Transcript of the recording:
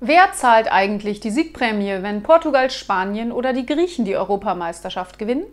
Wer zahlt eigentlich die Siegprämie, wenn Portugal, Spanien oder die Griechen die Europameisterschaft gewinnen?